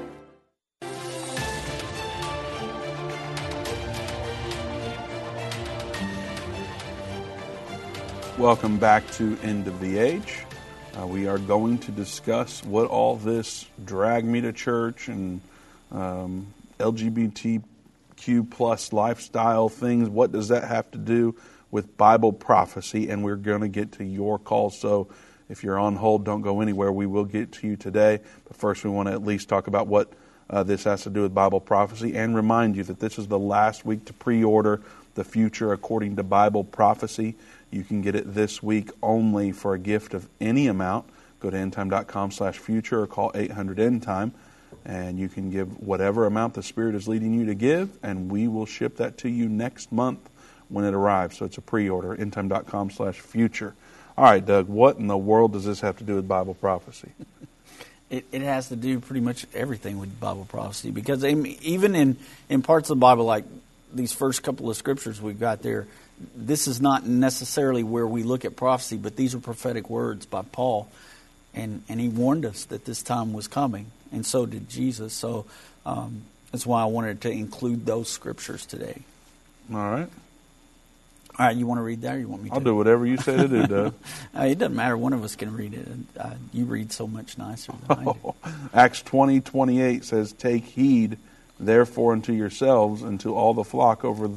Welcome back to End of the Age. Uh, we are going to discuss what all this drag me to church and um, LGBTQ plus lifestyle things. What does that have to do with Bible prophecy? And we're going to get to your call. So if you're on hold, don't go anywhere. We will get to you today. But first, we want to at least talk about what uh, this has to do with Bible prophecy, and remind you that this is the last week to pre order the future according to Bible prophecy. You can get it this week only for a gift of any amount. Go to endtime.com slash future or call 800 endtime, and you can give whatever amount the Spirit is leading you to give, and we will ship that to you next month when it arrives. So it's a pre order, endtime.com slash future. All right, Doug, what in the world does this have to do with Bible prophecy? (laughs) It, it has to do pretty much everything with Bible prophecy because even in, in parts of the Bible, like these first couple of scriptures we've got there, this is not necessarily where we look at prophecy, but these are prophetic words by Paul. And, and he warned us that this time was coming, and so did Jesus. So um, that's why I wanted to include those scriptures today. All right. All right, you want to read that, or you want me to? I'll do whatever you say to do, Doug. (laughs) uh, it doesn't matter. One of us can read it. Uh, you read so much nicer than I do. (laughs) Acts twenty twenty eight says, "Take heed, therefore, unto yourselves and to all the flock over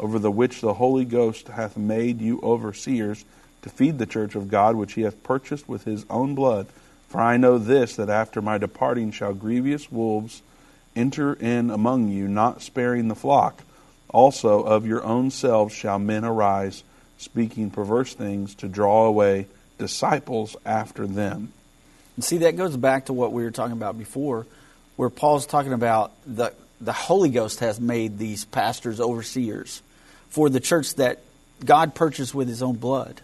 over the which the Holy Ghost hath made you overseers, to feed the church of God, which he hath purchased with his own blood. For I know this, that after my departing shall grievous wolves enter in among you, not sparing the flock." Also, of your own selves shall men arise, speaking perverse things to draw away disciples after them. And see, that goes back to what we were talking about before, where Paul's talking about the, the Holy Ghost has made these pastors overseers for the church that God purchased with his own blood.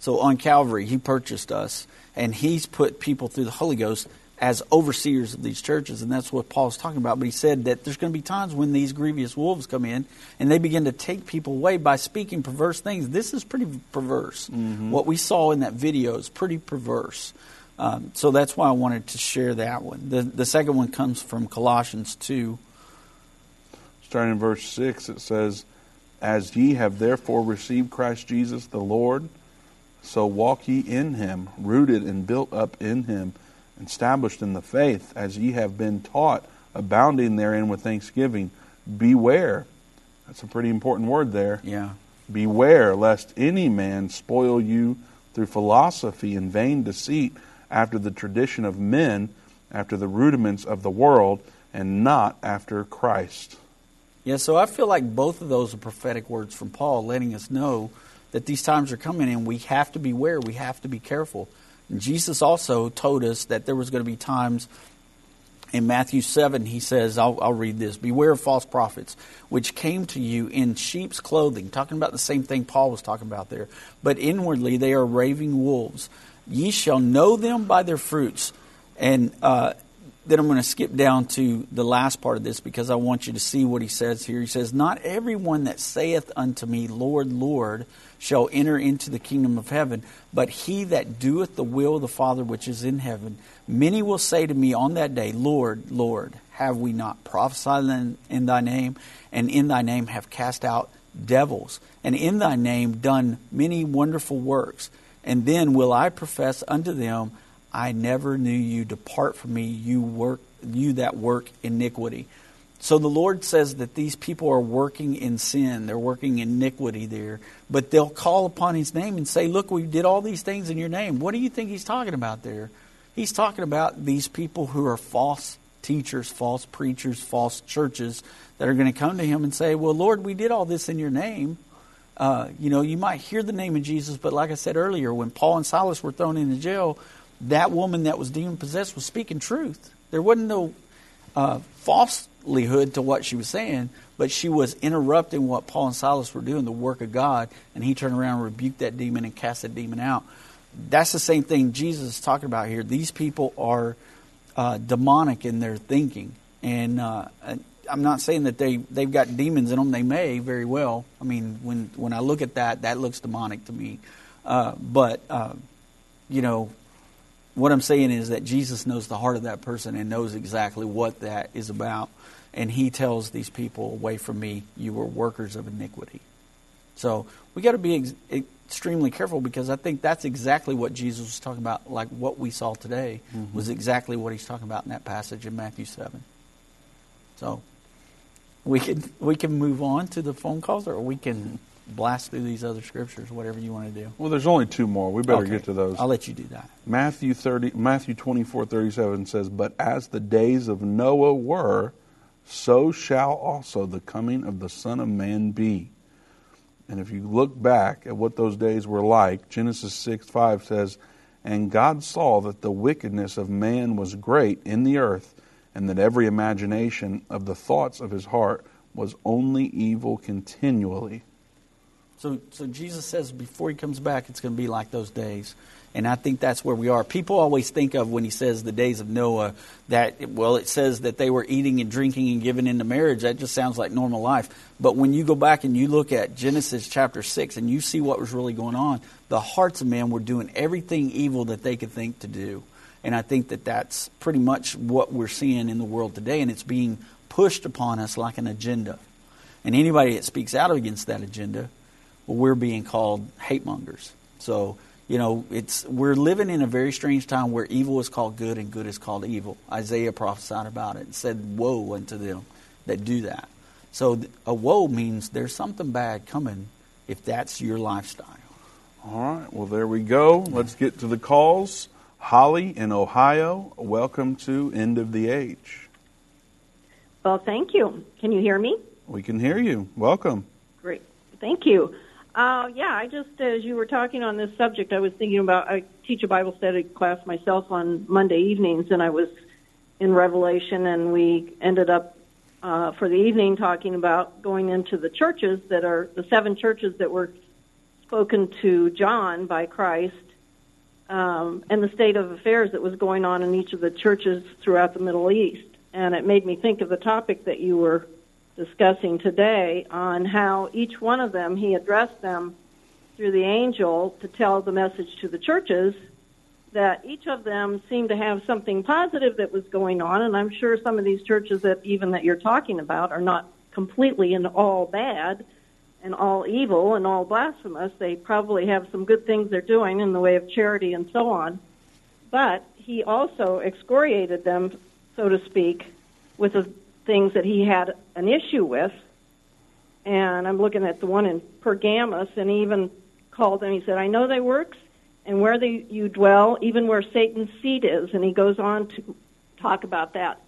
So on Calvary, he purchased us, and he's put people through the Holy Ghost as overseers of these churches, and that's what Paul's talking about. But he said that there's going to be times when these grievous wolves come in and they begin to take people away by speaking perverse things. This is pretty perverse. Mm-hmm. What we saw in that video is pretty perverse. Um, so that's why I wanted to share that one. The, the second one comes from Colossians 2. Starting in verse 6, it says, As ye have therefore received Christ Jesus the Lord, so walk ye in him, rooted and built up in him established in the faith, as ye have been taught, abounding therein with thanksgiving. Beware. That's a pretty important word there. Yeah. Beware lest any man spoil you through philosophy and vain deceit, after the tradition of men, after the rudiments of the world, and not after Christ. Yeah, so I feel like both of those are prophetic words from Paul, letting us know that these times are coming and we have to beware, we have to be careful. Jesus also told us that there was going to be times in Matthew 7, he says, I'll, I'll, read this Beware of false prophets, which came to you in sheep's clothing, talking about the same thing Paul was talking about there. But inwardly they are raving wolves. Ye shall know them by their fruits. And uh, then I'm going to skip down to the last part of this because I want you to see what he says here. He says, Not everyone that saith unto me, Lord, Lord, shall enter into the kingdom of heaven, but he that doeth the will of the Father which is in heaven. Many will say to me on that day, Lord, Lord, have we not prophesied in, in thy name, and in thy name have cast out devils, and in thy name done many wonderful works? And then will I profess unto them, I never knew you. Depart from me, you work, you that work iniquity. So the Lord says that these people are working in sin. They're working iniquity there. But they'll call upon His name and say, Look, we did all these things in your name. What do you think He's talking about there? He's talking about these people who are false teachers, false preachers, false churches that are going to come to Him and say, Well, Lord, we did all this in your name. Uh, you know, you might hear the name of Jesus, but like I said earlier, when Paul and Silas were thrown into jail, that woman that was demon possessed was speaking truth. There wasn't no uh, false livelihood to what she was saying, but she was interrupting what Paul and Silas were doing, the work of God, and he turned around and rebuked that demon and cast that demon out. That's the same thing Jesus is talking about here. These people are uh, demonic in their thinking, and uh, I'm not saying that they they've got demons in them. They may very well. I mean, when when I look at that, that looks demonic to me. Uh, but uh, you know, what I'm saying is that Jesus knows the heart of that person and knows exactly what that is about and he tells these people, Away from me, you were workers of iniquity. So we got to be ex- extremely careful because I think that's exactly what Jesus was talking about. Like what we saw today mm-hmm. was exactly what he's talking about in that passage in Matthew 7. So we can we can move on to the phone calls, or we can blast through these other scriptures, whatever you want to do. Well, there's only two more. We better Okay. get to those. I'll let you do that. Matthew 30, Matthew 24, 37 says, But as the days of Noah were, so shall also the coming of the Son of Man be. And if you look back at what those days were like, Genesis 6 5 says, And God saw that the wickedness of man was great in the earth, and that every imagination of the thoughts of his heart was only evil continually. So, so Jesus says before he comes back, it's going to be like those days. And I think that's where we are. People always think of when he says the days of Noah that, well, it says that they were eating and drinking and giving into marriage. That just sounds like normal life. But when you go back and you look at Genesis chapter 6 and you see what was really going on, the hearts of men were doing everything evil that they could think to do. And I think that that's pretty much what we're seeing in the world today. And it's being pushed upon us like an agenda. And anybody that speaks out against that agenda, we're being called hate mongers. So, you know, it's we're living in a very strange time where evil is called good and good is called evil. Isaiah prophesied about it and said, "Woe unto them that do that." So, a woe means there's something bad coming if that's your lifestyle. All right, well, there we go. Let's get to the calls. Holly in Ohio, welcome to End of the Age. Well, thank you. Can you hear me? We can hear you. Welcome. Great. Thank you. Uh, yeah, I just, as you were talking on this subject, I was thinking about, I teach a Bible study class myself on Monday evenings, and I was in Revelation, and we ended up uh, for the evening talking about going into the churches that are the seven churches that were spoken to John by Christ um, and the state of affairs that was going on in each of the churches throughout the Middle East. And it made me think of the topic that you were discussing today on how each one of them, he addressed them through the angel to tell the message to the churches that each of them seemed to have something positive that was going on. And i'm sure some of these churches that even that you're talking about are not completely and all bad and all evil and all blasphemous. They probably have some good things they're doing in the way of charity and so on. But he also excoriated them so to speak with the things that he had an issue with and i'm looking at the one in pergamos and he even called them he said i know thy works and where they, you dwell, even where Satan's seat is. And he goes on to talk about that.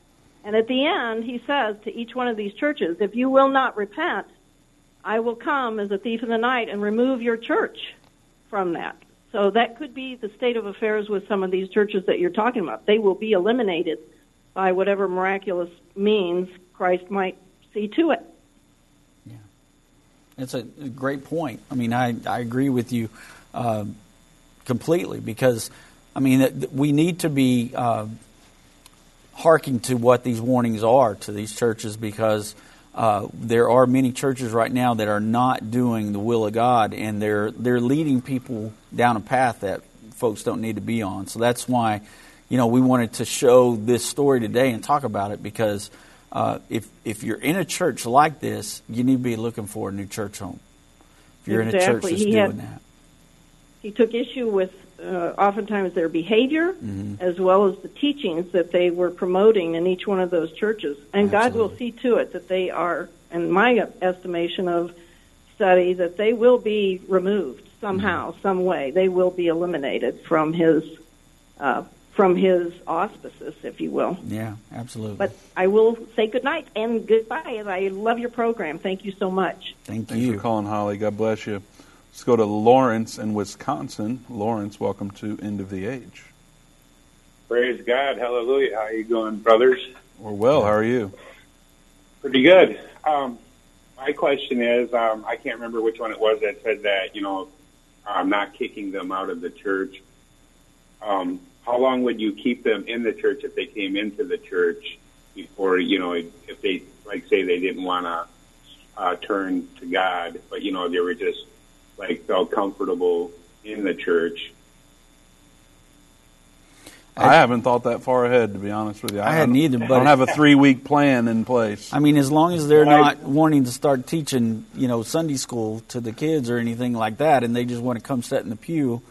And at the end, he says to each one of these churches, if you will not repent, I will come as a thief in the night and remove your church from that. So that could be the state of affairs with some of these churches that you're talking about. They will be eliminated by whatever miraculous means Christ might see to it. Yeah, It's a great point. I mean, I, I agree with you uh, completely because, I mean, we need to be uh, harking to what these warnings are to these churches because uh, there are many churches right now that are not doing the will of God and they're they're leading people down a path that folks don't need to be on. So that's why, you know, we wanted to show this story today and talk about it because uh, if if you're in a church like this, you need to be looking for a new church home. If you're in a church Exactly. that's He doing had- that, he took issue with uh, oftentimes their behavior Mhm. as well as the teachings that they were promoting in each one of those churches. And God will see to it that they are, in my estimation of study, that they will be removed somehow, some way. They will be eliminated from his uh, from his auspices, if you will. yeah, absolutely. But I will say good night and goodbye. And I love your program. Thank you so much. Thank Thanks for calling, Holly. God bless you. Let's go to Lawrence in Wisconsin. Lawrence, welcome to End of the Age. Praise God. Hallelujah. How are you going, brothers? We're well. How are you? Pretty good. Um, my question is, um, I can't remember which one it was that said that, you know, I'm not kicking them out of the church. Um, how long would you keep them in the church if they came into the church before, you know, if they, like, say they didn't want to uh, turn to God, but, you know, they were just, like, felt comfortable in the church? I haven't thought that far ahead, to be honest with you. I hadn't don't- either, I don't have a three week plan in place. I mean, as long as they're not wanting to start teaching, you know, Sunday school to the kids or anything like that, and they just want to come sit in the pew,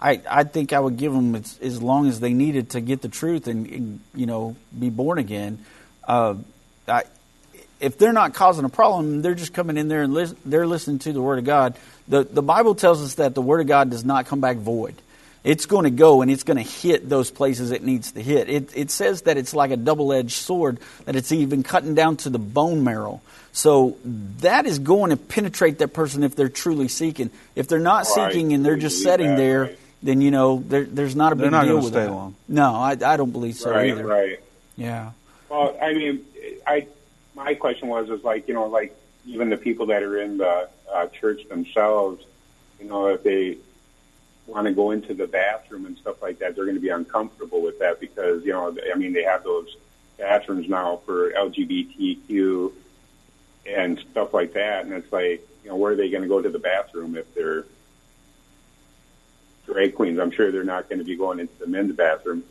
I I think I would give them as, as long as they needed to get the truth and, and you know be born again. Uh, I, if they're not causing a problem, they're just coming in there and they're listening to the Word of God. The, the Bible tells us that the Word of God does not come back void. It's going to go and it's going to hit those places it needs to hit. It, it says that it's like a double edged sword, that it's even cutting down to the bone marrow. So that is going to penetrate that person if they're truly seeking. If they're not Right. seeking and they're just sitting there, right. Then you know there, there's not a They're big not deal with stay that. long. No, I, I don't believe so right, either. right. Yeah. Well, I mean, I my question was is like you know like even the people that are in the uh, church themselves, you know, if they want to go into the bathroom and stuff like that, they're going to be uncomfortable with that because you know, I mean, they have those bathrooms now for LGBTQ and stuff like that, and it's like you know, where are they going to go to the bathroom if they're drag queens? I'm sure they're not going to be going into the men's bathroom.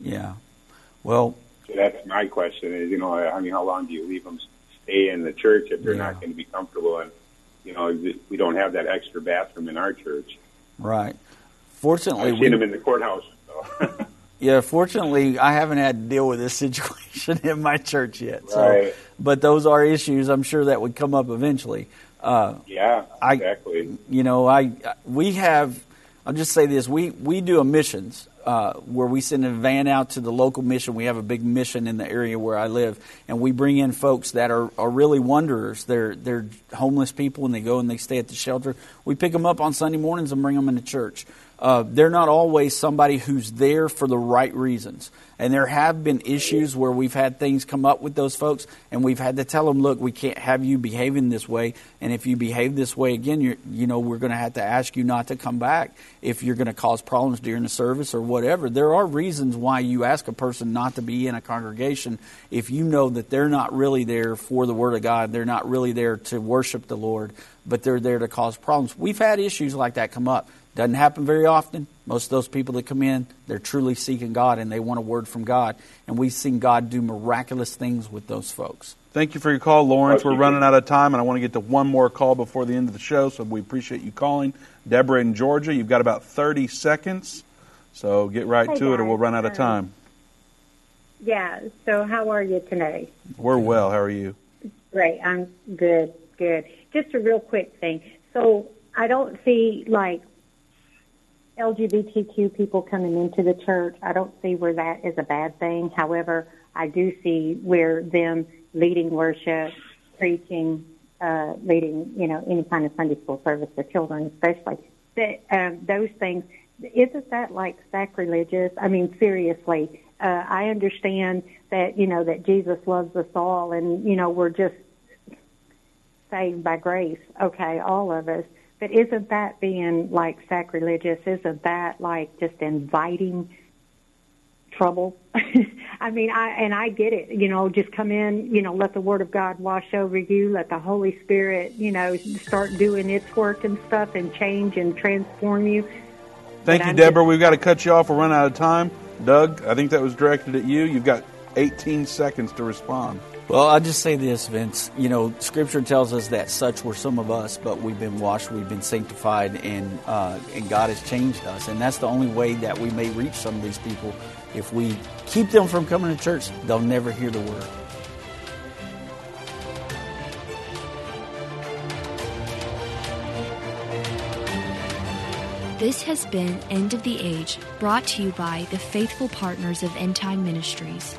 Yeah. Well, So that's my question is, you know, I mean, how long do you leave them stay in the church if they're Yeah. not going to be comfortable? And, you know, we don't have that extra bathroom in our church. right. Fortunately, I've we, seen them in the courthouse. So. (laughs) Yeah, fortunately, I haven't had to deal with this (laughs) situation in my church yet. So, Right. but those are issues I'm sure that would come up eventually. Uh, yeah, I- exactly. you know, I we have. I'll just say this: we we do a missions uh, where we send a van out to the local mission. We have a big mission in the area where I live, and we bring in folks that are, are really wanderers. They're they're homeless people, and they go and they stay at the shelter. We pick them up on Sunday mornings and bring them into church. Uh, they're not always somebody who's there for the right reasons. And there have been issues where we've had things come up with those folks, and we've had to tell them, look, we can't have you behaving this way. And if you behave this way again, you're, you know, we're going to have to ask you not to come back if you're going to cause problems during the service or whatever. There are reasons why you ask a person not to be in a congregation if you know that they're not really there for the Word of God. They're not really there to worship the Lord, but they're there to cause problems. We've had issues like that come up. Doesn't happen very often. Most of those people that come in, they're truly seeking God and they want a word from God. And we've seen God do miraculous things with those folks. Thank you for your call, Lawrence. We're running out of time, and I want to get to one more call before the end of the show, so we appreciate you calling. Deborah in Georgia, you've got about 30 seconds, so get right Hey, to it or we'll run out of time. Yeah. So how are you today? We're well. How are you? Great. I'm good. Good. Just a real quick thing. So I don't see like LGBTQ people coming into the church. I don't see where that is a bad thing. However, I do see where them leading worship, preaching, uh, leading, you know, any kind of Sunday school service for children, especially that um, those things. Isn't that like sacrilegious? I mean, seriously. Uh, I understand that you know that Jesus loves us all, and you know we're just saved by grace. Okay, all of us. But isn't that being like sacrilegious? Isn't that like just inviting trouble? (laughs) I mean, I and I get it. You know, just come in. You know, let the Word of God wash over you. Let the Holy Spirit, you know, start doing its work and stuff, and change and transform you. Thank But you, I'm Deborah. We've got to cut you off. We're running out of time. Doug, I think that was directed at you. You've got 18 seconds to respond. Well, I'll just say this, Vince. You know, Scripture tells us that such were some of us, but we've been washed, we've been sanctified, and uh, and God has changed us. And that's the only way that we may reach some of these people. If we keep them from coming to church, they'll never hear the word. This has been End of the Age, brought to you by the faithful partners of End Time Ministries.